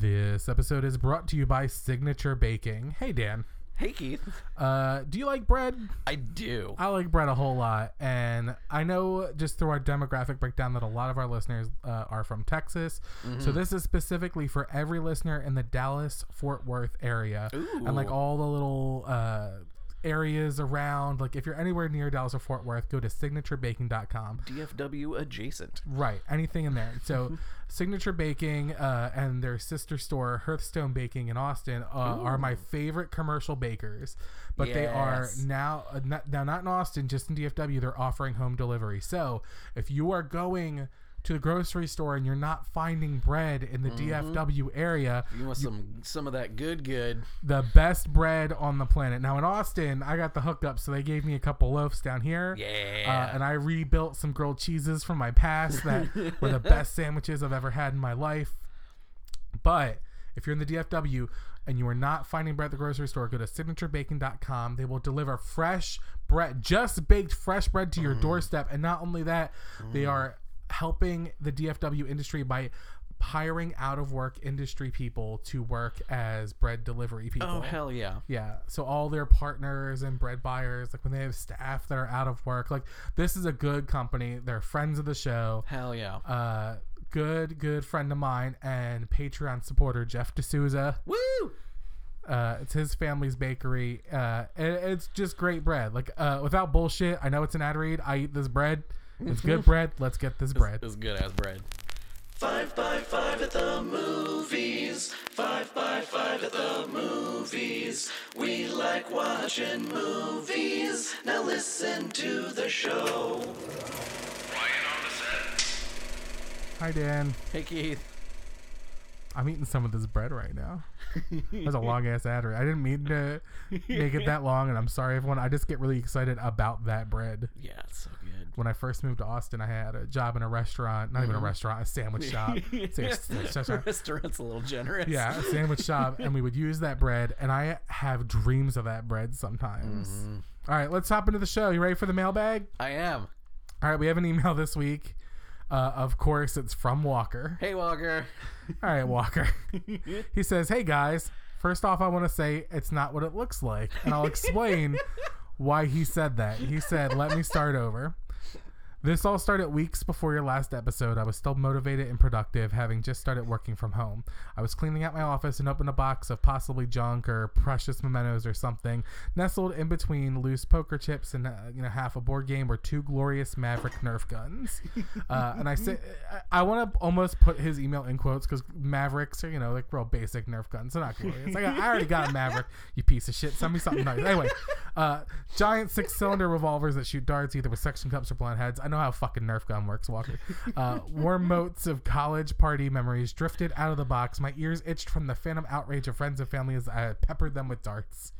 This episode is brought to you by Signature Baking. Hey, Dan. Hey Keith, Uh, do you like bread? I do. I like bread a whole lot, and I know just through our demographic breakdown that a lot of our listeners uh, are from Texas. So this is specifically for every listener in the Dallas Fort Worth area, and like all the little uh, areas around. Like if you're anywhere near Dallas or Fort Worth, go to signaturebaking.com. DFW adjacent. Right, anything in there. So, Signature Baking uh, and their sister store, Hearthstone Baking in Austin, uh, are my favorite commercial bakers. But they are Yes. now, uh, not, now not in Austin, just in DFW. They're offering home delivery. So, if you are going to the grocery store and you're not finding bread in the mm-hmm. DFW area, You want some some of that good good. the best bread on the planet. Now in Austin, I got the hookup, so they gave me a couple loaves down here. Uh, yeah. Uh, and I rebuilt some grilled cheeses from my past that were the best sandwiches I've ever had in my life. But if you're in the DFW and you are not finding bread at the grocery store, go to signaturebaking.com. They will deliver fresh bread, just baked fresh bread to your mm. doorstep. And not only that, they mm. are helping the DFW industry by hiring out of work industry people to work as bread delivery people. oh hell yeah. Yeah. So all their partners and bread buyers, like when they have staff that are out of work, like this is a good company. They're friends of the show. Hell yeah. Uh, good, good friend of mine and Patreon supporter Jeff D'Souza. Woo! Uh, it's his family's bakery. Uh, it, it's just great bread. Like uh, without bullshit. I know it's an ad read. I eat this bread. It's good bread. Let's get this bread. It's good as bread. Five by five at the movies. Five by five at the movies. We like watching movies. Now listen to the show. Hi Dan. Hey Keith. I'm eating some of this bread right now. That's a long ass ad. I didn't mean to make it that long, and I'm sorry everyone. I just get really excited about that bread. Yeah, it's so good. When I first moved to Austin, I had a job in a restaurant, not even a restaurant, a sandwich shop. Restaurant's a little generous. yeah, a sandwich shop, and we would use that bread, and I have dreams of that bread sometimes. All right, let's hop into the show. You ready for the mailbag? I am. All right, we have an email this week. Uh, of course, it's from Walker. Hey Walker. All right, Walker. he says, Hey guys, first off, I want to say it's not what it looks like. And I'll explain why he said that. He said, Let me start over. This all started weeks before your last episode. I was still motivated and productive, having just started working from home. I was cleaning out my office and opened a box of possibly junk or precious mementos or something. Nestled in between loose poker chips and uh, you know half a board game were two glorious Maverick Nerf guns. Uh, and I say I, I want to almost put his email in quotes because Mavericks are you know like real basic Nerf guns. They're not glorious. I, got, I already got a Maverick. You piece of shit. Send me something nice. Anyway, uh, giant six-cylinder revolvers that shoot darts either with suction cups or blunt heads. I know how fucking Nerf gun works, Walker. Uh, warm motes of college party memories drifted out of the box. My ears itched from the phantom outrage of friends and family as I peppered them with darts.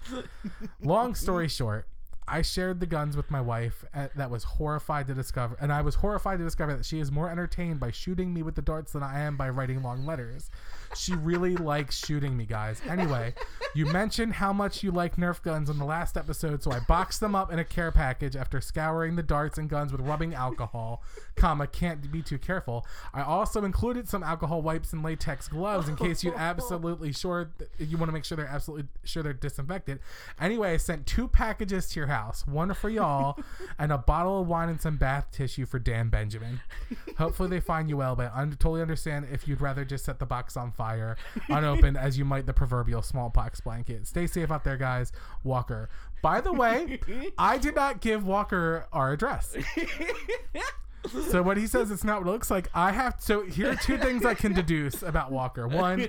Long story short, I shared the guns with my wife uh, that was horrified to discover, and I was horrified to discover that she is more entertained by shooting me with the darts than I am by writing long letters. She really likes shooting me, guys. Anyway, you mentioned how much you like Nerf guns in the last episode, so I boxed them up in a care package after scouring the darts and guns with rubbing alcohol, comma, can't be too careful. I also included some alcohol wipes and latex gloves in case you're absolutely sure you want to make sure they're absolutely sure they're disinfected. Anyway, I sent two packages to your house, one for y'all and a bottle of wine and some bath tissue for Dan Benjamin. Hopefully they find you well, but I totally understand if you'd rather just set the box on fire unopened as you might the proverbial smallpox blanket. Stay safe out there, guys. Walker. By the way, I did not give Walker our address. So what he says it's not what it looks like. I have so here are two things I can deduce about Walker. One,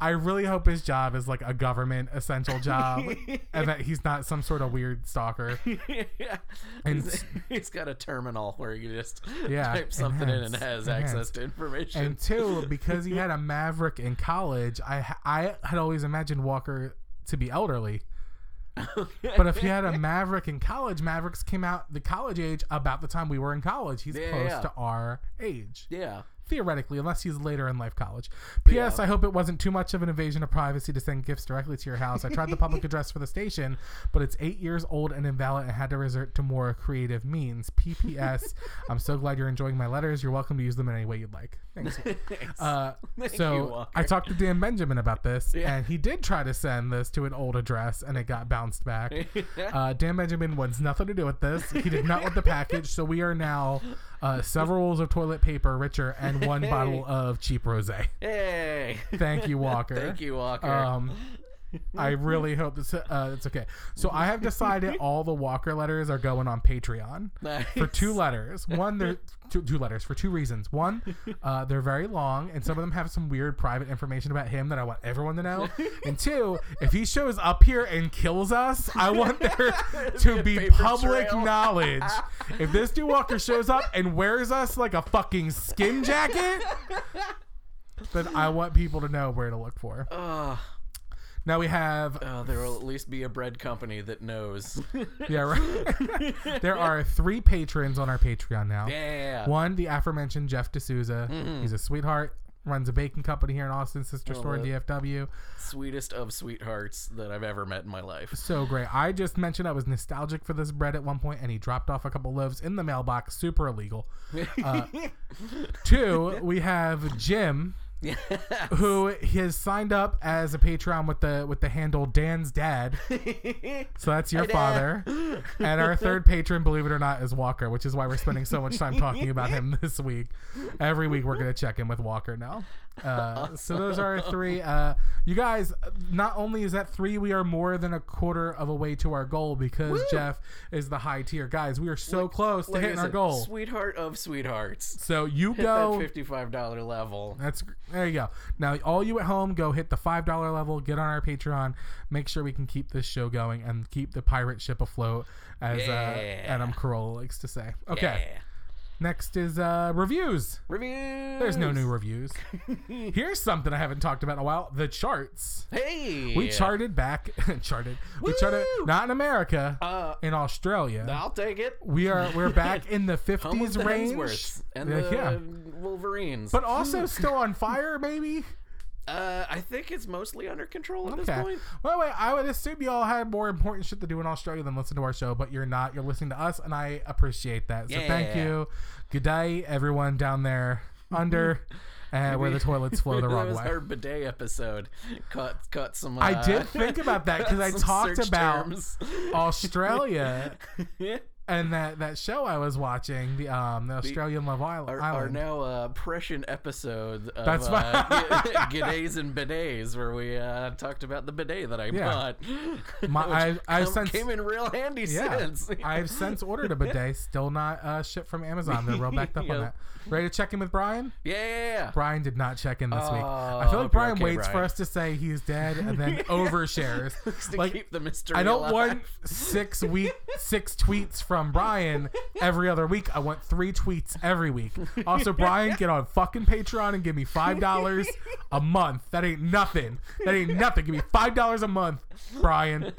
I really hope his job is like a government essential job and that he's not some sort of weird stalker. yeah. And- he's, he's got a terminal where you just Yeah, type something in and enhanced, has access to information. And two, because he had a Maverick in college, I I had always imagined Walker to be elderly. But if he had a Maverick in college, Mavericks came out the college age about the time we were in college. He's Yeah, close yeah. to our age. yeah. Theoretically, unless he's later in life college. P.S. I hope it wasn't too much of an invasion of privacy to send gifts directly to your house. I tried the public address for the station, but it's eight years old and invalid and had to resort to more creative means. P.P.S. I'm so glad you're enjoying my letters. You're welcome to use them in any way you'd like. Thanks. Uh, Thank so Walker. I talked to Dan Benjamin about this, Yeah. and he did try to send this to an old address, and it got bounced back. Uh, Dan Benjamin wants nothing to do with this. He did not want the package, so we are now uh, several rolls of toilet paper richer and one bottle of cheap rosé. Hey. Thank you, Walker. Thank you, Walker. Um, I really hope. Uh, it's okay. So I have decided all the Walker letters are going on Patreon for two letters. One, they're two, two letters for two reasons. One, uh, they're very long, and some of them have some weird private information about him that I want everyone to know. And two, if he shows up here and kills us, I want there to be public trail. knowledge. If this dude Walker shows up and wears us like a fucking skin jacket, then I want people to know where to look for. Ugh. Now we have Oh, there will at least be a bread company that knows. Yeah, right. there are three patrons on our Patreon now. yeah. One, the aforementioned Jeff D'Souza. He's a sweetheart. Runs a baking company here in Austin, sister store in DFW. Sweetest of sweethearts that I've ever met in my life. So great. I just mentioned I was nostalgic for this bread at one point, and he dropped off a couple loaves in the mailbox. Super illegal. Uh, two, we have Jim, who has signed up as a Patreon with the with the handle Dan's dad. So that's your father. And our third patron, believe it or not, is Walker, which is why we're spending so much time talking about him this week. Every week we're gonna check in with Walker now. Uh, So those are our three. Uh, you guys, not only is that three, we are more than a quarter of a way to our goal because Jeff is the high tier. Guys, we are so close to Like hitting our goal. Sweetheart of sweethearts. So you Hit go. that fifty-five dollar level. That's there you go. Now all you at home go hit the five dollar level, get on our Patreon, make sure we can keep this show going and keep the pirate ship afloat, as uh, Yeah. Adam Carolla likes to say. Okay, Yeah. Next is uh, reviews. Reviews. There's no new reviews. Here's something I haven't talked about in a while: the charts. Hey. We charted back, charted. We charted not in America, Uh, in Australia. I'll take it. We are we're back in the Home of 50s the range. And Yeah, the yeah. Wolverines. but also still on fire, maybe. Uh, I think it's mostly under control at this Okay. point. Well, wait, I would assume y'all had more important shit to do in Australia than listen to our show, but you're not. You're listening to us, and I appreciate that. So thank Yeah. you. Good day, everyone down there under uh, where the toilets flow the wrong was way. our bidet episode. Caught caught some. Uh, I did think about that because I talked about terms. Australia and that, that show I was watching, the um the Australian Love Island. our, our now uh, prescient episode of That's uh. And Bidets, where we uh, talked about the bidet that I Yeah. bought. My- which I- I've come- since- came in real handy Yeah, since. I've since ordered a bidet, still not uh, shipped from Amazon. They're real backed up on that. Ready to check in with Brian? yeah. Brian did not check in this week. I Oh, feel like hope you're Brian okay, waits for us to say he's dead and then overshares. to like keep the mystery I don't alive. want six week six tweets from Brian every other week. I want three tweets every week. Also, Brian, get on fucking Patreon and give me five dollars a month. That ain't nothing. That ain't nothing. Give me five dollars a month, Brian.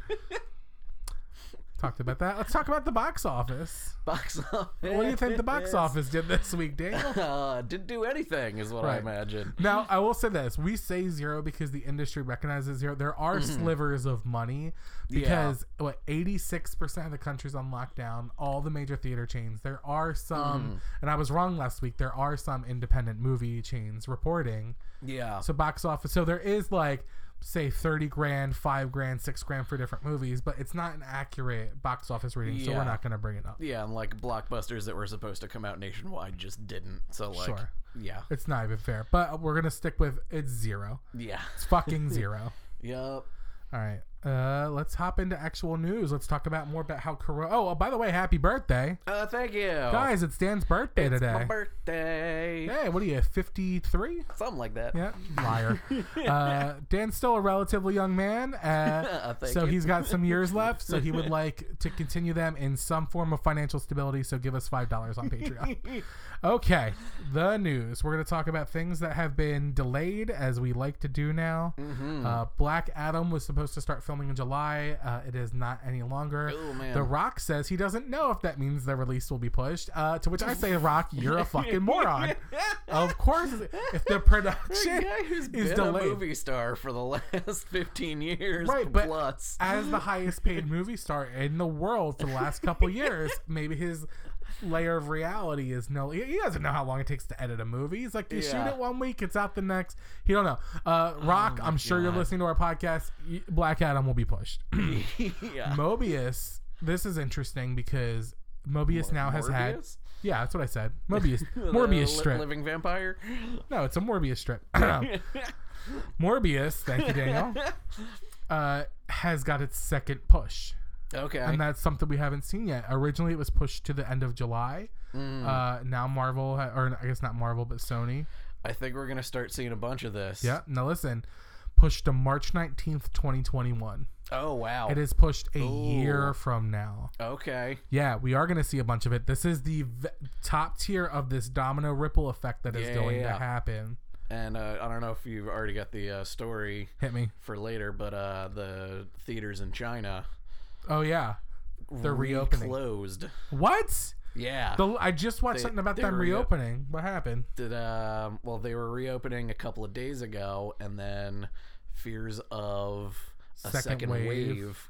Talked about that. Let's talk about the box office. box office. What do you think the box office did this week, Daniel? Uh, didn't do anything, is what I imagine. Now, I will say this: we say zero because the industry recognizes zero. There are slivers of money because what eighty-six percent of the country's on lockdown. All the major theater chains. There are some, and I was wrong last week. There are some independent movie chains reporting. Yeah. So box office. So there is like say 30 grand 5 grand 6 grand for different movies but it's not an accurate box office reading so we're not going to bring it up yeah, and like blockbusters that were supposed to come out nationwide just didn't. So like, Sure. yeah, it's not even fair but we're going to stick with it's zero yeah, it's fucking zero yep. All right. Uh, let's hop into actual news. Let's talk about more about how Corona. Oh, oh, by the way, happy birthday, Uh, thank you, guys! It's Dan's birthday It's today. my birthday. Hey, what are you? Fifty-three? Something like that. Yeah, liar. uh, Dan's still a relatively young man, uh, Thank so you. he's got some years left. So he would like to continue them in some form of financial stability. So give us five dollars on Patreon. Okay, the news. We're going to talk about things that have been delayed, as we like to do now. Mm-hmm. Uh, Black Adam was supposed to start filming filming in July. Uh, it is not any longer. Oh, man. The Rock says he doesn't know if that means the release will be pushed. Uh, to which I say, Rock, you're a fucking moron. of course, if the The production guy who's is been a delayed. movie star for the last 15 years Right, but plus. as the highest paid movie star in the world for the last couple years, maybe his layer of reality is no. He doesn't know how long it takes to edit a movie. He's like, you shoot it one week, it's out the next. He don't know. Uh, Rock, my I'm sure you're listening to our podcast. Black Adam will be pushed. yeah. Mobius. This is interesting because Mobius now has had. Yeah, that's what I said. Mobius. Morbius strip. Living vampire? No, it's a Morbius strip. Morbius, thank you, Daniel, uh, has got its second push. Okay. And that's something we haven't seen yet. Originally, it was pushed to the end of July. Mm. Uh, now Marvel, ha- or I guess not Marvel, but Sony. I think we're going to start seeing a bunch of this. Yeah. Now listen, pushed to March nineteenth, twenty twenty one. Oh, wow. It is pushed a Ooh. year from now. Okay. Yeah, we are going to see a bunch of it. This is the v- top tier of this domino ripple effect that is Yeah, going yeah. to happen. And uh, I don't know if you've already got the uh, story Hit me. for later, but uh, the theaters in China Oh yeah, they're reopening. closed. What? Yeah. The, I just watched They- something about them reo- reopening. What happened? Did, um, well, they were reopening a couple of days ago, and then fears of a Second second, wave. wave.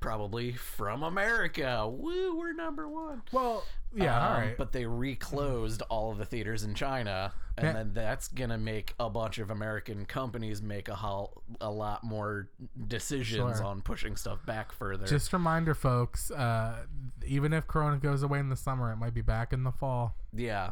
Probably from America. Woo, we're number one. Well, yeah, Um, right. But they reclosed all of the theaters in China, and Man- then that's gonna make a bunch of American companies make a hol- a lot more decisions Sure. on pushing stuff back further. Just a reminder, folks. Uh, even if Corona goes away in the summer, it might be back in the fall. Yeah.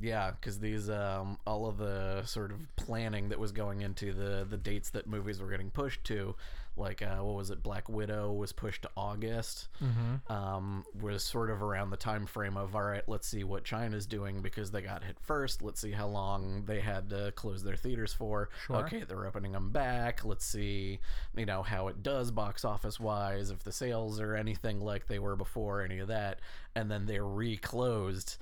Yeah, because these um, all of the sort of planning that was going into the the dates that movies were getting pushed to, like uh, what was it? Black Widow was pushed to August. Mm-hmm. Um, was sort of around the time frame of all right, let's see what China's doing because they got hit first. Let's see how long they had to close their theaters for. Sure. Okay, they're opening them back. Let's see, you know how it does box office wise, if the sales are anything like they were before, any of that, and then they reclosed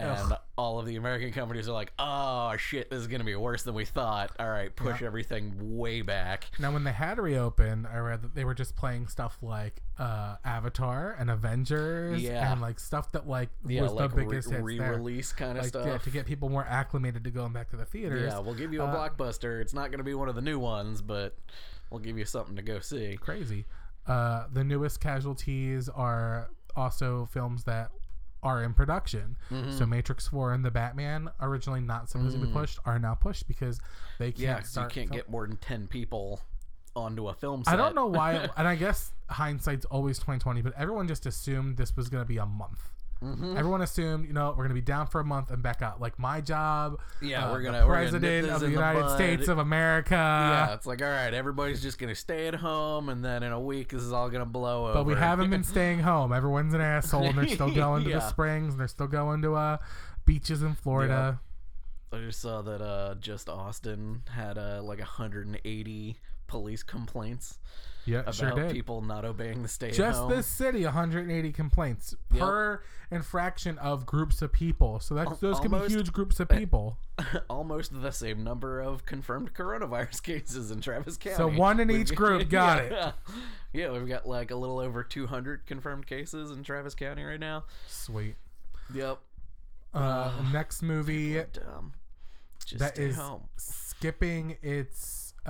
and all of the American companies are like, "Oh shit, this is gonna be worse than we thought." All right, push everything way back. Now, when they had reopened, I read that they were just playing stuff like uh, Avatar and Avengers, Yeah. and like stuff that like Yeah, was like the biggest hits there. re-release kind of Like stuff. yeah, to get people more acclimated to going back to the theaters. Yeah, we'll give you a Uh, blockbuster. It's not gonna be one of the new ones, but we'll give you something to go see. crazy. Uh, the newest casualties are also films that are in production. Mm-hmm. So Matrix Four and the Batman, originally not supposed to be pushed, are now pushed because they can't Mm. Yeah, you can't fil- get more than ten people onto a film set. I don't know why, and I guess hindsight's always twenty twenty, but everyone just assumed this was gonna be a month. Mm-hmm. Everyone assumed, you know, we're gonna be down for a month and back out. Like my job, Yeah, uh, we're gonna- we're gonna president of the in the United. States of America. Yeah, it's like all right, everybody's just gonna stay at home, and then in a week this is all gonna blow over. But we haven't been staying home. Everyone's an asshole, and they're still going to the springs, and they're still going to uh, beaches in Florida. I just saw that uh, just Austin had uh, like 180 police complaints Yeah, about sure did. people not obeying the stay Just at home. this city, 180 complaints Yep. per infraction of groups of people. So that's those can be huge groups of people. almost the same number of confirmed coronavirus cases in Travis County. So one in We've each group, got yeah, it. Yeah. Yeah, we've got like a little over 200 confirmed cases in Travis County right now. Sweet. Yep. Uh, next movie Dumb. Just that stay is home. skipping its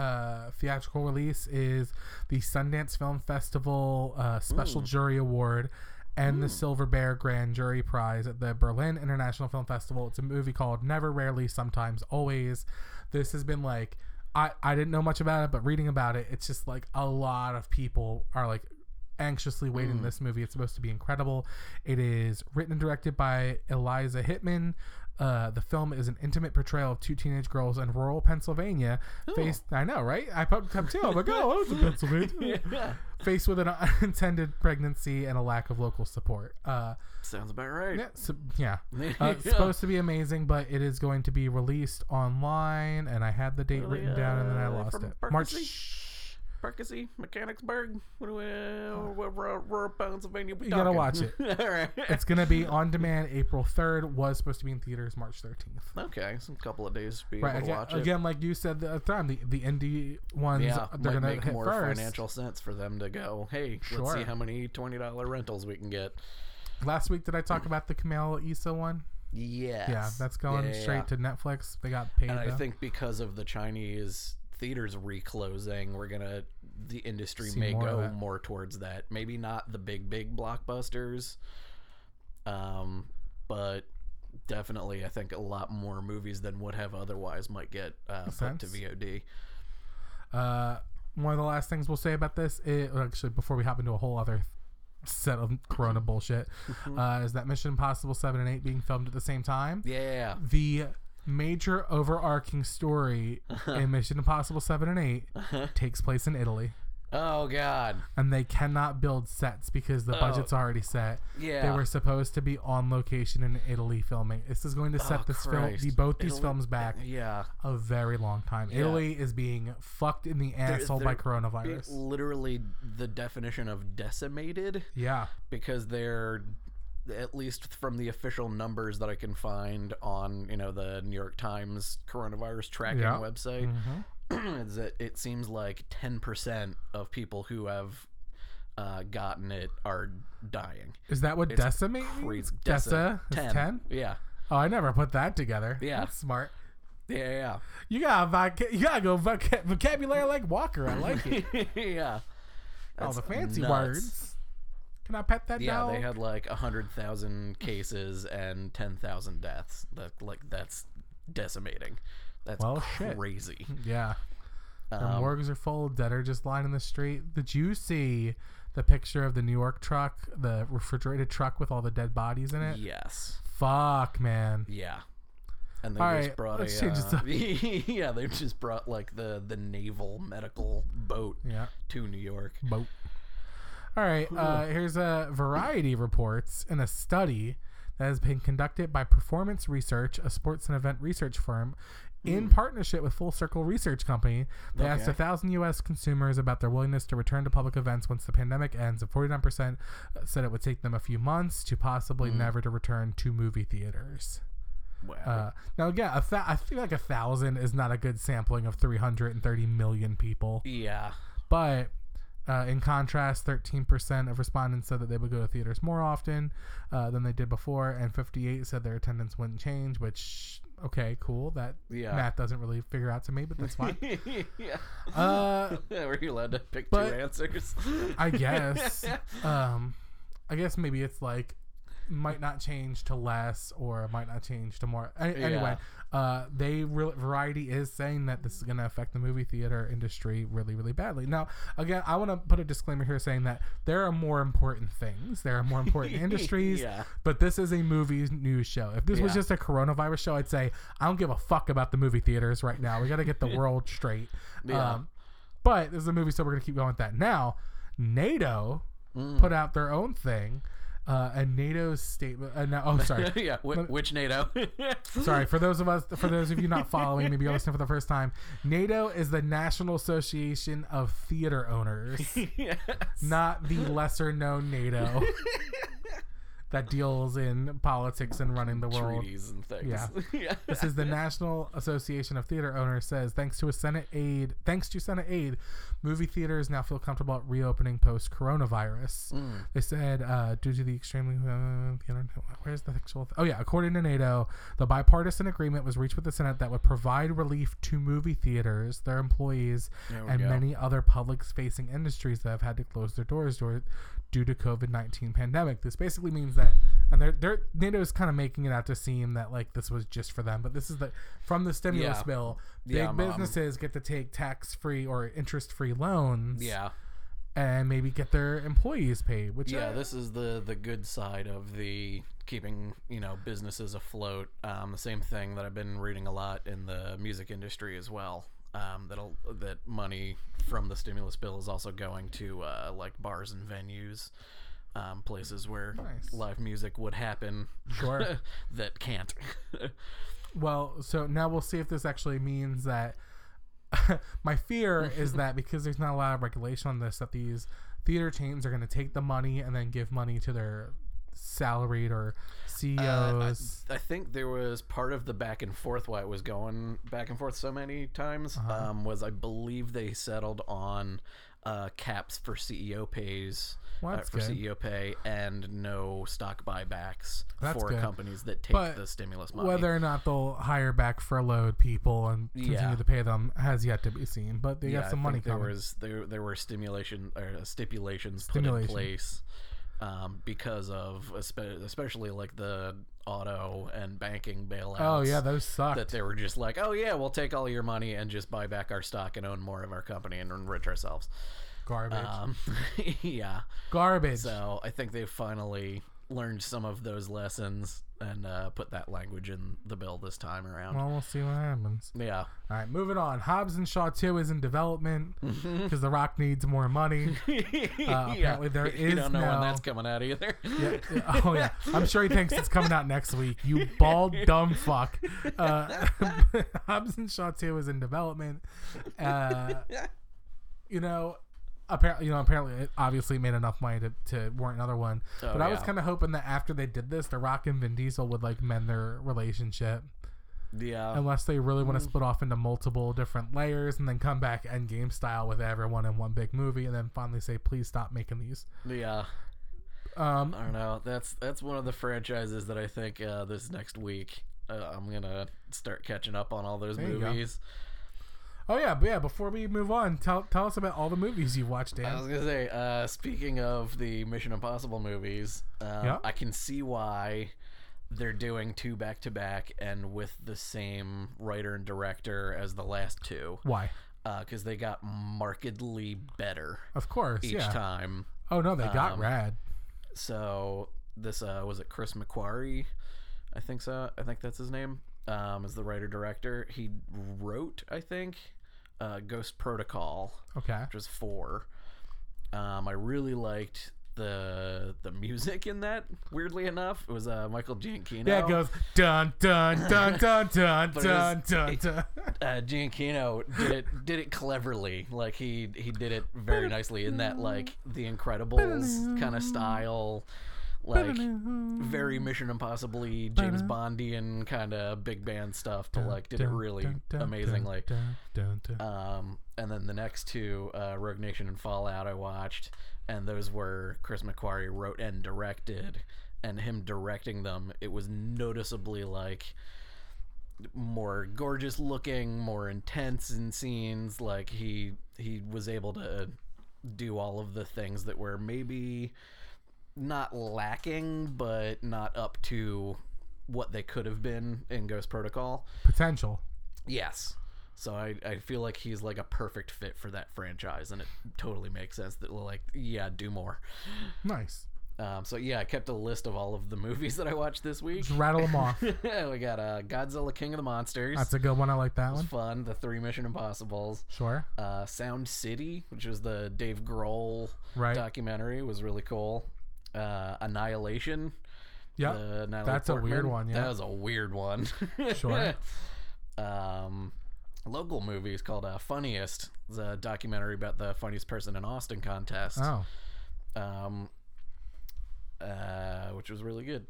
uh, theatrical release is the Sundance Film Festival uh, Special Jury Award and the Silver Bear Grand Jury Prize at the Berlin International Film Festival. It's a movie called Never, Rarely, Sometimes, Always. This has been like I I didn't know much about it, but reading about it, it's just like a lot of people are like anxiously waiting this movie. It's supposed to be incredible. It is written and directed by Eliza Hittman. Uh, the film is an intimate portrayal of two teenage girls in rural Pennsylvania. Faced, I know, right? I popped up too. I'm like, oh, I was in Pennsylvania. Yeah. Faced with an unintended pregnancy and a lack of local support. Uh, Sounds about right. yeah, so, yeah. Uh, it's supposed to be amazing, but it is going to be released online, and I had the date Really, written down, and then I uh, lost it. Park March Parkesy, Mechanicsburg. What do we, where, where, where Pennsylvania? You gotta watch it. All right. It's gonna be on demand April third. Was supposed to be in theaters March thirteenth. Okay, some couple of days to be Right able to watch it. again, like you said the time, the the indie ones yeah, they're gonna make hit more first. financial sense for them to go. Hey, let's see how many twenty dollar rentals we can get. Last week, did I talk about the Kumail Issa one? Yes. Yeah, that's going yeah, straight yeah. to Netflix. They got paid. And I though. think because of the Chinese theaters reclosing, we're gonna the industry See may more of go that. more towards that. Maybe not the big big blockbusters, um, but definitely I think a lot more movies than would have otherwise might get uh, put to sense. VOD. Uh, one of the last things we'll say about this, is, actually, before we hop into a whole other set of Corona bullshit, uh, is that Mission Impossible 7 and 8 being filmed at the same time. Yeah. The major overarching story in Mission Impossible 7 and 8 takes place in Italy. Oh God. And they cannot build sets because the oh. budget's already set. Yeah. They were supposed to be on location in Italy filming. This is going to set Oh, this film, the, both these Italy- films back Yeah. a very long time. Italy is being fucked in the asshole by they're coronavirus. Literally the definition of decimated. yeah. because they're at least from the official numbers that I can find on you know the New York Times coronavirus tracking Yeah. website, Mm-hmm. is that it seems like ten percent of people who have uh, gotten it are dying. Is that what It's decimate Crazy. means? Deci- Dessa is 10? Yeah. Oh, I never put that together. Yeah. That's smart. Yeah. Yeah. You got voc- you gotta go voc- vocabulary like Walker. I like it. yeah. All the fancy nuts. words. Can I pet that Yeah, dog? they had like a hundred thousand cases and ten thousand deaths. That like that's decimating. That's Well, shit. crazy. Yeah. The Um, morgues are full of dead are just lying in the street. Did you see the picture of the New York truck, the refrigerated truck with all the dead bodies in it? Yes. Fuck, man. Yeah. And they All just right, brought let's a change uh, yeah, they just brought like the the naval medical boat Yeah. to New York. boat. All right, uh, here's a variety reports in a study that has been conducted by Performance Research, a sports and event research firm, in partnership with Full Circle Research Company. They asked Okay. a thousand U.S. consumers about their willingness to return to public events once the pandemic ends, and 49% said it would take them a few months to possibly never to return to movie theaters. Wow. Uh, now, again, a th- I feel like a thousand is not a good sampling of 330 million people. yeah. But uh, in contrast, 13% of respondents said that they would go to theaters more often uh, than they did before, and 58 said their attendance wouldn't change. Which, okay, cool. That Yeah. math doesn't really figure out to me, but that's fine. yeah. uh, Were you allowed to pick two answers? I guess. Um, I guess maybe it's like might not change to less or might not change to more. A- Anyway, uh, they re- Variety is saying that this is going to affect the movie theater industry really, really badly. Now, again, I want to put a disclaimer here saying that there are more important things. There are more important industries. Yeah. But this is a movie news show. If this was just a coronavirus show, I'd say I don't give a fuck about the movie theaters right now. We got to get the world straight. Yeah. Um, but this is a movie, so we're gonna keep going with that. Now, NATO Mm. put out their own thing, uh, and NATO's statement. Uh, no, oh, sorry. yeah. Wh- which NATO? Sorry for those of us, for those of you not following, maybe you're listening for the first time. NATO is the National Association of Theater Owners, yes. not the lesser known NATO that deals in politics and running the world. Treaties and things. Yeah. yeah. This is the National Association of Theater Owners says thanks to a Senate aid, thanks to Senate aid, movie theaters now feel comfortable at reopening post coronavirus. Mm. They said uh, due to the extremely uh, where's the actual th- oh yeah according to NATO the bipartisan agreement was reached with the Senate that would provide relief to movie theaters, their employees, and go. many other public facing industries that have had to close their doors due, due to COVID nineteen pandemic. This basically means that, and they're they're NATO is kind of making it out to seem that like this was just for them, but this is the from the stimulus Yeah. bill. Big Yeah, Mom. businesses get to take tax free or interest free loans, Yeah. and maybe get their employees paid. Which Yeah, this is the the good side of the keeping you know businesses afloat. Um, the same thing that I've been reading a lot in the music industry as well. Um, that'll that money from the stimulus bill is also going to uh, like bars and venues, um, places where Nice. live music would happen. Sure. that can't. Well, so now we'll see if this actually means that my fear is that because there's not a lot of regulation on this, that these theater chains are going to take the money and then give money to their salaried or E Uh, I, CEOs. I think there was part of the back and forth why it was going back and forth so many times Uh-huh. um, was I believe they settled on uh, caps for CEO pays Well, uh, for good. CEO pay and no stock buybacks That's for good. companies that take But the stimulus money. Whether or not they'll hire back furloughed people and continue Yeah. to pay them has yet to be seen. But they yeah, got some I money think there coming. was there there were stimulation or uh, stipulations put in place um, because of especially like the auto and banking bailouts. oh yeah, those sucked. that they were just like, oh yeah, we'll take all your money and just buy back our stock and own more of our company and enrich ourselves. Garbage. Um, yeah. Garbage. So I think they finally learned some of those lessons and uh, put that language in the bill this time around. well, we'll see what happens. yeah. All right, moving on. Hobbs and Shaw 2 is in development because The Rock needs more money. apparently there you don't know now- when that's coming out either. Yeah, yeah, oh yeah, I'm sure he thinks it's coming out next week. You bald dumb fuck. Uh, Hobbs and Shaw 2 is in development. Uh, you know, apparently, you know, apparently, it obviously made enough money to, to warrant another one. Oh, but I was kind of hoping that after they did this, The Rock and Vin Diesel would like mend their relationship, yeah. unless they really Mm. want to split off into multiple different layers and then come back Endgame style with everyone in one big movie, and then finally say, please stop making these. Yeah. Um, I don't know. That's that's one of the franchises that I think uh, this next week uh, I'm gonna start catching up on all those There you go. movies. Oh yeah, but yeah. Before we move on, tell tell us about all the movies you watched, Dan. I was gonna say, uh, speaking of the Mission Impossible movies, um, Yeah. I can see why they're doing two back to back and with the same writer and director as the last two, Why? because they got markedly better Of course, each yeah. time. Oh no, they got Um, rad. So this uh, was it Chris McQuarrie, I think so. I think that's his name. Um, is the writer director. He wrote, I think, uh, Ghost Protocol, Okay. which was four. Um, I really liked the the music in that. Weirdly enough, it was uh, Michael Giacchino. Yeah, it goes dun dun dun dun dun dun dun dun. uh, Giacchino did it did it cleverly. Like he he did it very nicely in that like The Incredibles kind of style, like very Mission Impossible James Bondian kind of big band stuff. To like did it really amazingly. Um, and then the next two, uh, Rogue Nation and Fallout, I watched, and those were Chris McQuarrie wrote and directed, and him directing them, it was noticeably like more gorgeous looking, more intense in scenes. Like he he was able to do all of the things that were maybe not lacking, but not up to what they could have been in Ghost Protocol. Potential. Yes. So I, I feel like he's like a perfect fit for that franchise, and it totally makes sense that like yeah, do more. Nice. Um, so yeah, I kept a list of all of the movies that I watched this week. Just rattle them off. we got uh, Godzilla King of the Monsters. That's a good one. I like that one. fun. The three Mission Impossibles. Sure. Uh, Sound City, which was the Dave Grohl Right. documentary, was really cool. Uh, Annihilation. Natalie That's a weird one, yeah. That was a weird one. Sure. um, local movies called uh, Funniest. It's a documentary about the funniest person in Austin contest. Oh. Um, uh, which was really good.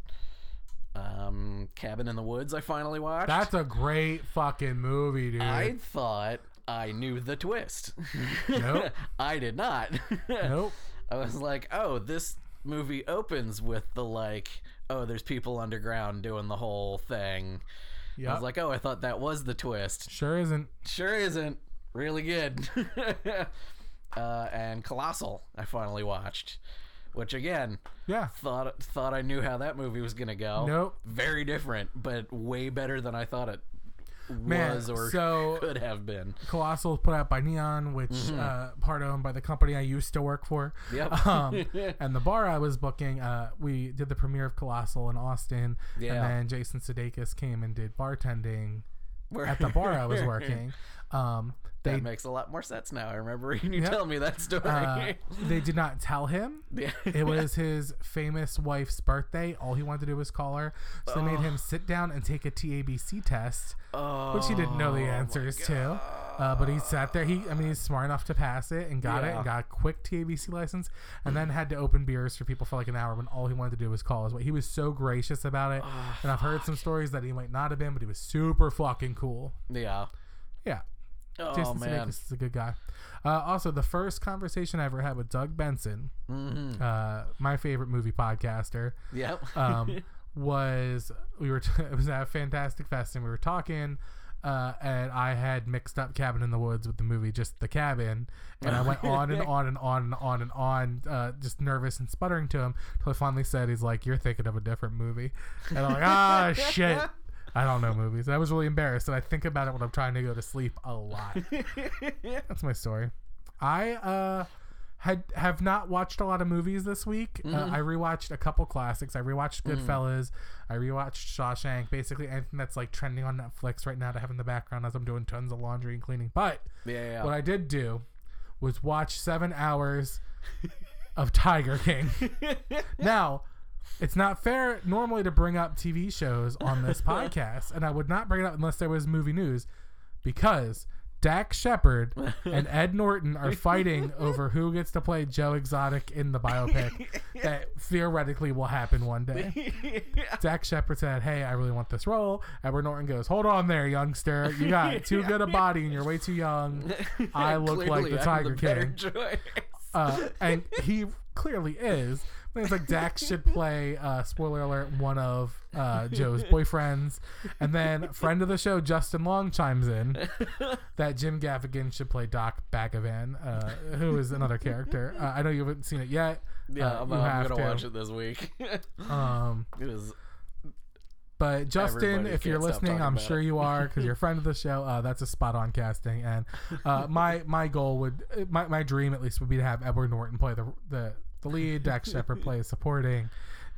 Um, Cabin in the Woods. I finally watched. That's a great fucking movie, dude. I thought I knew the twist. Nope. I did not. Nope. I was like, oh, this movie opens with the like, oh, there's people underground doing the whole thing. I was like, oh, I thought that was the twist. sure isn't. Sure isn't. Really good. uh, and Colossal, I finally watched, which again, Yeah. thought thought I knew how that movie was gonna go. Nope. Very different, but way better than I thought it Man, was or so- could have been. Colossal put out by Neon, which uh, part owned by the company I used to work for. Yep. Um, and the bar I was booking, uh, we did the premiere of Colossal in Austin, Yeah. and then Jason Sudeikis came and did bartending at the bar I was working. Um, They that makes a lot more sense now. I remember you Yep. tell me that story. uh, they did not tell him. Yeah. It was his famous wife's birthday. All he wanted to do was call her. So they made him sit down and take a TABC test, which he didn't know the Oh, answers to. Uh, but he sat there. He, I mean, he's smart enough to pass it and got it and got a quick TABC license, and then had to open beers for people for like an hour when all he wanted to do was call his wife. He was so gracious about it, and I've heard some stories that he might not have been, but he was super fucking cool. Yeah. Yeah. Oh Jason man. Sudeikis is a good guy. Uh, also, the first conversation I ever had with Doug Benson, Mm-hmm. uh, my favorite movie podcaster, Yep. um, was we were t- it was at Fantastic Fest and we were talking. Uh, and I had mixed up Cabin in the Woods with the movie Just the Cabin, and I went on and on and on and on and on, uh, just nervous and sputtering to him till I finally said, "He's like, you're thinking of a different movie," and I'm like, "Ah, shit." I don't know movies. I was really embarrassed, and I think about it when I'm trying to go to sleep a lot. That's my story. I uh had have not watched a lot of movies this week. Uh, I rewatched a couple classics. I rewatched Goodfellas. I rewatched Shawshank. Basically anything that's like trending on Netflix right now to have in the background as I'm doing tons of laundry and cleaning. But yeah. yeah. what I did do was watch seven hours of Tiger King. now, it's not fair normally to bring up TV shows on this podcast, and I would not bring it up unless there was movie news, because Dax Shepard and Ed Norton are fighting over who gets to play Joe Exotic in the biopic that theoretically will happen one day. Dax Shepard said, "Hey, I really want this role." Edward Norton goes, "Hold on there, youngster. You got too good a body, and you're way too young. I look like the Tiger better King." uh, and he clearly is. It's like Dax should play, uh, spoiler alert, one of uh, Joe's boyfriends. And then friend of the show, Justin Long, chimes in that Jim Gaffigan should play Doc Bhagavan, uh, who is another character. Uh, I know you haven't seen it yet. Yeah, Uh, I'm, I'm gonna watch it this week. Um, it is But Justin, Everybody if you're listening, I'm sure it. you are because you're a friend of the show. Uh, that's a spot on casting, and uh, my my goal would my, my dream at least would be to have Edward Norton play the the, the lead, Dax Shepard plays supporting,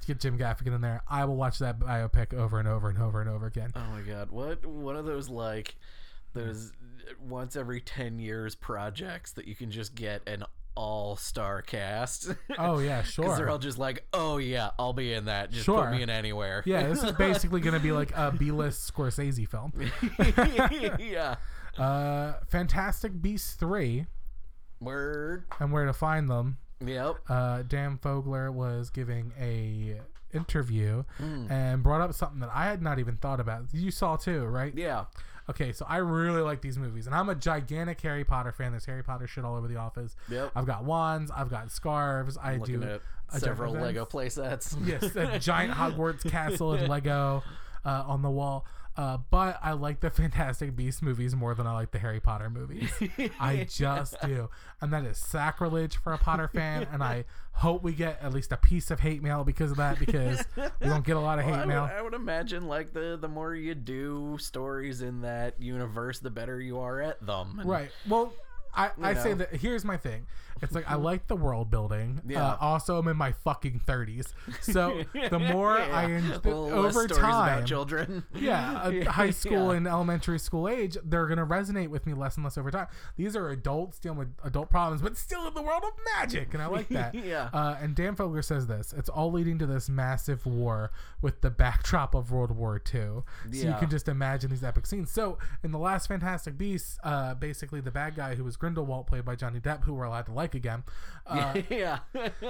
to get Jim Gaffigan in there. I will watch that biopic over and over and over and over again. Oh my god, what one of those like those once every 10 years projects that you can just get an all-star cast. Oh yeah, sure. Cuz they're all just like, "Oh yeah, I'll be in that. Just Sure. put me in anywhere." Yeah, this is basically going to be like a B-list Scorsese film. yeah. Uh, Fantastic Beasts three, Word. and where to find them. Yep. uh, Dan Fogler was giving a interview Hmm. and brought up something that I had not even thought about. You saw too, right? Yeah. Okay, so I really like these movies, and I'm a gigantic Harry Potter fan. There's Harry Potter shit all over the office. Yep. I've got wands, I've got scarves. I Looking do several Lego playsets. yes, a giant Hogwarts castle and Lego uh, on the wall. Uh, but I like the Fantastic Beast movies more than I like the Harry Potter movies. I just do, and that is sacrilege for a Potter fan. And I hope we get at least a piece of hate mail because of that, because we don't get a lot of Well, hate I, would, mail. I would imagine like the the more you do stories in that universe, the better you are at them. And- Right. Well, I, I say that here's my thing. It's like I like the world building. Yeah. Uh, also, I'm in my fucking 30s, so the more I Yeah. enjoy Well, less over time, about children. yeah, a high school Yeah. and elementary school age, they're gonna resonate with me less and less over time. These are adults dealing with adult problems, but still in the world of magic, and I like that. Yeah. Uh, and Dan Fogler says this: it's all leading to this massive war with the backdrop of World War II. So you can just imagine these epic scenes. So in the last Fantastic Beasts, uh, basically the bad guy who was Grindelwald, played by Johnny Depp, who we're allowed to like again. Uh, yeah.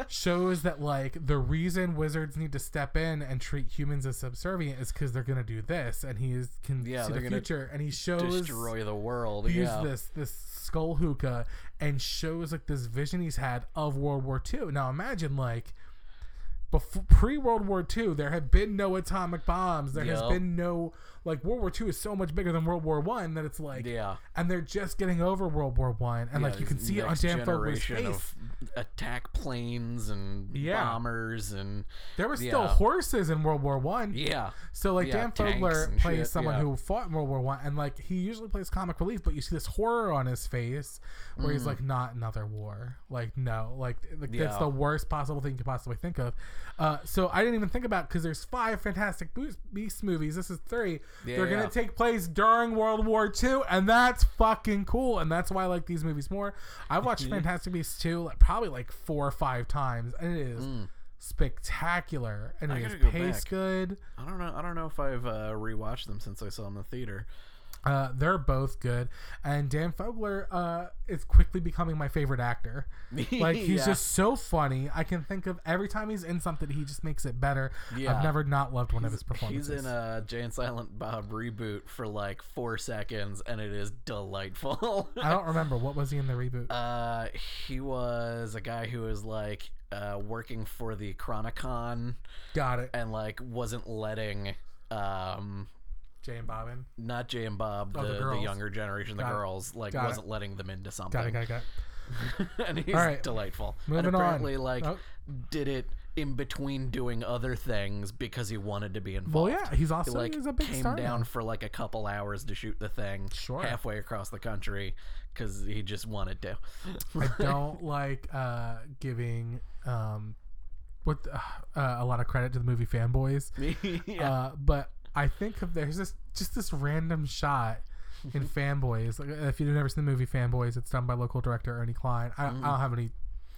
shows that like the reason wizards need to step in and treat humans as subservient is because they're gonna do this, and he is can Yeah, see the future, and he shows Destroy the world. he yeah. this this skull hookah and shows like this vision he's had of World War II. Now imagine like. Before, pre World War II, there had been no atomic bombs. There has been no like World War II is so much bigger than World War One that it's like, Yeah. and they're just getting over World War One, and like you can see it on Dan Fogler's face. attack planes and Yeah. bombers and there were still yeah. horses in World War One. yeah. So like Yeah, Dan Fogler plays shit, someone yeah. who fought in World War One, and like he usually plays comic relief, but you see this horror on his face where Mm. he's like, "Not another war." Like no, like, like that's the worst possible thing you could possibly think of. Uh, so I didn't even think about because there's five Fantastic Beast- Beasts movies. This is three. They're gonna take place during World War II, and that's fucking cool. And that's why I like these movies more. I've watched Fantastic Beasts two like, probably like four or five times, and it is spectacular, and Mm. I it is go paced back. good. I don't know. I don't know if I've uh, rewatched them since I saw them in the theater. Uh, they're both good, and Dan Fogler uh, is quickly becoming my favorite actor. Like he's Yeah. just so funny. I can think of every time he's in something, he just makes it better. Yeah. I've never not loved one of his performances. He's in a Jay and Silent Bob reboot for like four seconds, and it is delightful. I don't remember what was he in the reboot. uh, he was a guy who was like uh, working for the Chronicon Got it. and like wasn't letting um Jay and Bobbin. not Jay and Bob, Oh, the, the the, girls. younger generation, the Got it. girls, like Got it. wasn't letting them into something. Got it. Got it. Got it. and he's All right. delightful. Moving and on. apparently, like, Oh. did it in between doing other things because he wanted to be involved. Well, yeah, he's He also like he's a big came star down now. for like a couple hours to shoot the thing Sure. halfway across the country because he just wanted to. I don't like uh, giving um, what uh, a lot of credit to the movie fanboys. yeah. Uh, but I think of there's this just this random shot in Fanboys. Like, if you've never seen the movie Fanboys, it's done by local director Ernie Klein. I, I don't have any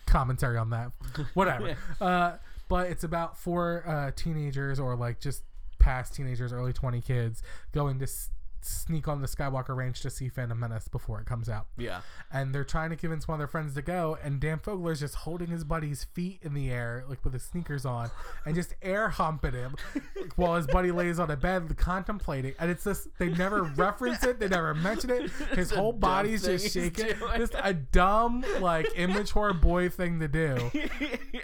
commentary on that. Whatever. uh, but it's about four uh, teenagers or like just past teenagers, early twenty kids going to s- sneak on the Skywalker Ranch to see Phantom Menace before it comes out. Yeah. and they're trying to convince one of their friends to go and Dan Fogler's just holding his buddy's feet in the air like with his sneakers on and just air humping him while his buddy lays on a bed contemplating. And it's this they never reference it they never mention it. His whole body's just shaking. just a dumb like immature boy thing to do.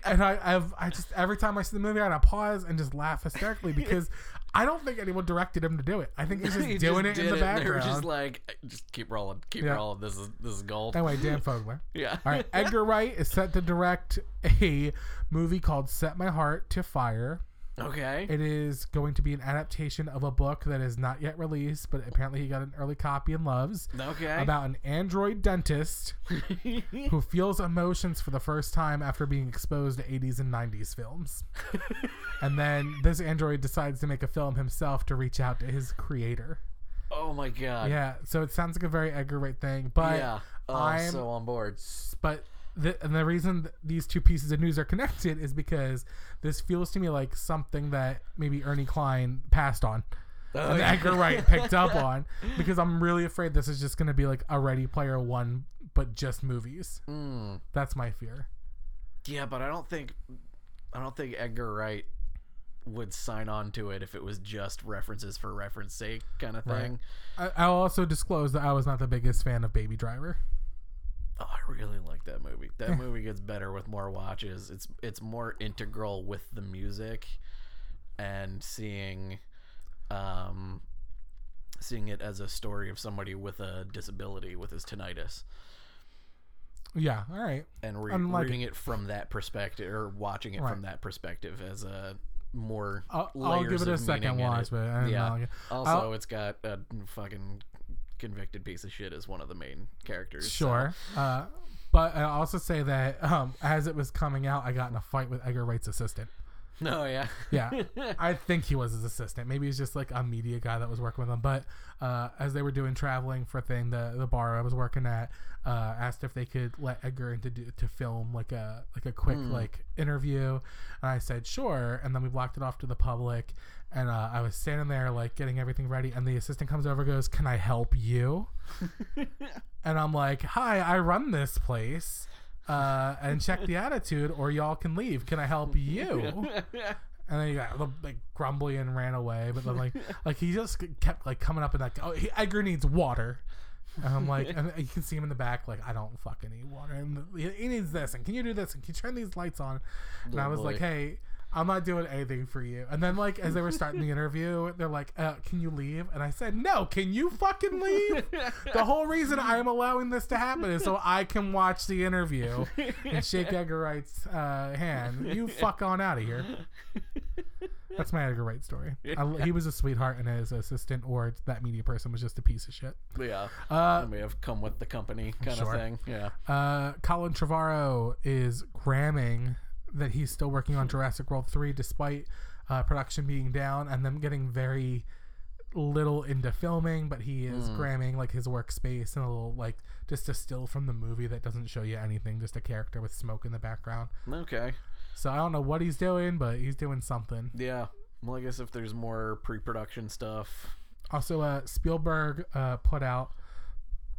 And I, I've I just every time I see the movie I gotta pause and just laugh hysterically because I don't think anyone directed him to do it I think he's just He doing just it in the They were background just like, just keep rolling, keep Yeah. rolling. This is this is gold. anyway Dan Fogler Yeah. All right, Edgar Wright is set to direct a movie called Set My Heart to Five. Okay. It is going to be an adaptation of a book that is not yet released, but apparently he got an early copy and loves. Okay. About an android dentist who feels emotions for the first time after being exposed to 80s and 90s films. and then this android decides to make a film himself to reach out to his creator. oh my god. Yeah, so it sounds like a very Edgar Wright thing, but yeah. Oh, I'm so on board. but the, and the reason th- these two pieces of news are connected is because this feels to me like something that maybe Ernie Klein passed on. Oh, and yeah. Edgar Wright picked up on because I'm really afraid this is just going to be like a Ready Player One, but just movies. Mm. That's my fear. Yeah, but I don't think I don't think Edgar Wright would sign on to it if it was just references for reference sake kind of Right. thing. I, I'll also disclose that I was not the biggest fan of Baby Driver. Oh, I really like that movie. That movie gets better with more watches. It's it's more integral with the music and seeing um seeing it as a story of somebody with a disability with his tinnitus Yeah, all right. and re- I'm reading it from that perspective or watching it Right. from that perspective as a more I'll, I'll give it a second watch, it. but Yeah. know. Also, I'll- it's got a fucking convicted piece of shit as one of the main characters. so- Sure. Uh, but I also say that um, as it was coming out, I got in a fight with Edgar Wright's assistant. No, yeah. Yeah, I think he was his assistant. Maybe he's just like a media guy that was working with him. But uh, as they were doing traveling for a thing, the the bar I was working at uh, asked if they could let Edgar into do, to film like a like a quick like interview, and I said sure. And then we blocked it off to the public. And uh, I was standing there like getting everything ready, and the assistant comes over, and goes, "Can I help you?" and I'm like, "Hi, I run this place." Uh, and check the attitude, or y'all can leave. Can I help you? And then he got like grumbly and ran away. But then like like he just kept like coming up and like oh he, Edgar needs water. And I'm like and you can see him in the back like I don't fucking need water and he, needs this and can you do this and can you turn these lights on? And I Oh, was like hey. I'm not doing anything for you. And then, like, as they were starting the interview, they're like, uh, "Can you leave?" And I said, "No. Can you fucking leave?" the whole reason I am allowing this to happen is so I can watch the interview and shake Edgar Wright's uh, hand. You fuck on out of here. That's my Edgar Wright story. I, he was a sweetheart, and his assistant or that media person was just a piece of shit. yeah. Uh, may have come with the company kind Sure. of thing. Yeah. uh, Colin Trevorrow is gramming that he's still working on Jurassic World 3 despite uh, production being down and them getting very little into filming, but he is gramming like his workspace and a little like just a still from the movie that doesn't show you anything, just a character with smoke in the background. Okay. So I don't know what he's doing, but he's doing something. Yeah. Well, I guess if there's more pre-production stuff. Also, uh, Spielberg uh, put out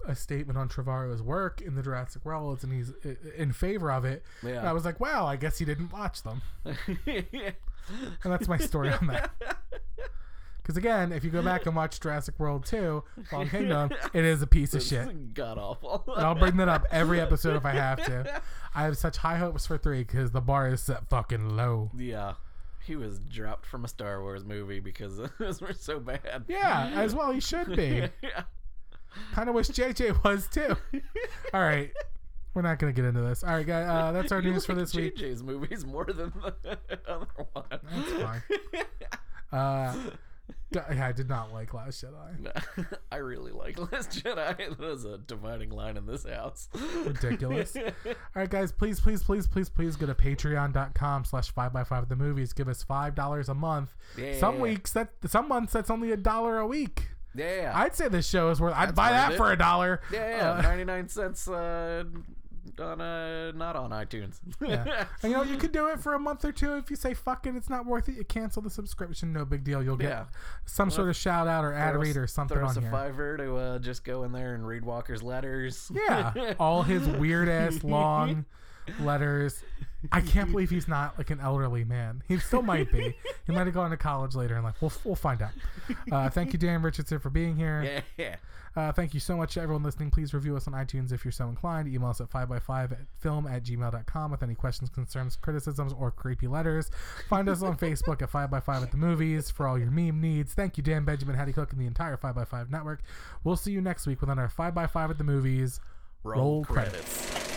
a statement on Trevorrow's work in the Jurassic Worlds, and he's in favor of it. Yeah. And I was like, wow, I guess he didn't watch them. And that's my story on that. Because again, if you go back and watch Jurassic World 2, Fallen Kingdom, it is a piece of shit. God awful. And I'll bring that up every episode if I have to. I have such high hopes for 3 because the bar is set fucking low. yeah. He was dropped from a Star Wars movie because those were so bad. Yeah, as well he should be. yeah. Kind of wish JJ was too. All right. We're not going to get into this. All right, guys. Uh, that's our You news for this week. JJ's movies more than the other one. That's fine. Uh, yeah, I did not like Last Jedi. I really like Last Jedi. That was a dividing line in this house. ridiculous. All right, guys, please, please, please, please, please go to patreon.com slash 5x5 the movies. Give us $5 a month. Some Yeah. weeks, that some months, that's only a dollar a week. Yeah. I'd say this show is worth, I'd That's buy that worth for it. a dollar. yeah, yeah. Uh, 99 cents uh, on uh, not on iTunes. yeah. And you know, you could do it for a month or two. If you say, fuck it, it's not worth it, you cancel the subscription. No big deal. You'll get Yeah. some sort of shout out or ad Throw us- read or something Throw us on a here. fiver to uh, just go in there and read Walker's letters. Yeah, all his weird ass long letters. I can't believe he's not like an elderly man. He still might be. He might have gone to college later in life. We'll, we'll find out. Uh, thank you, Dan Richardson, for being here. Yeah. Uh, thank you so much to everyone listening. Please review us on iTunes if you're so inclined. Email us at 5x5 at film at gmail.com with any questions, concerns, criticisms, or creepy letters. Find us on Facebook at 5x5 at the movies for all your meme needs. Thank you, Dan Benjamin, Hattie Cook, and the entire 5x5 network. We'll see you next week with another 5x5 at the movies. Roll credits. credits.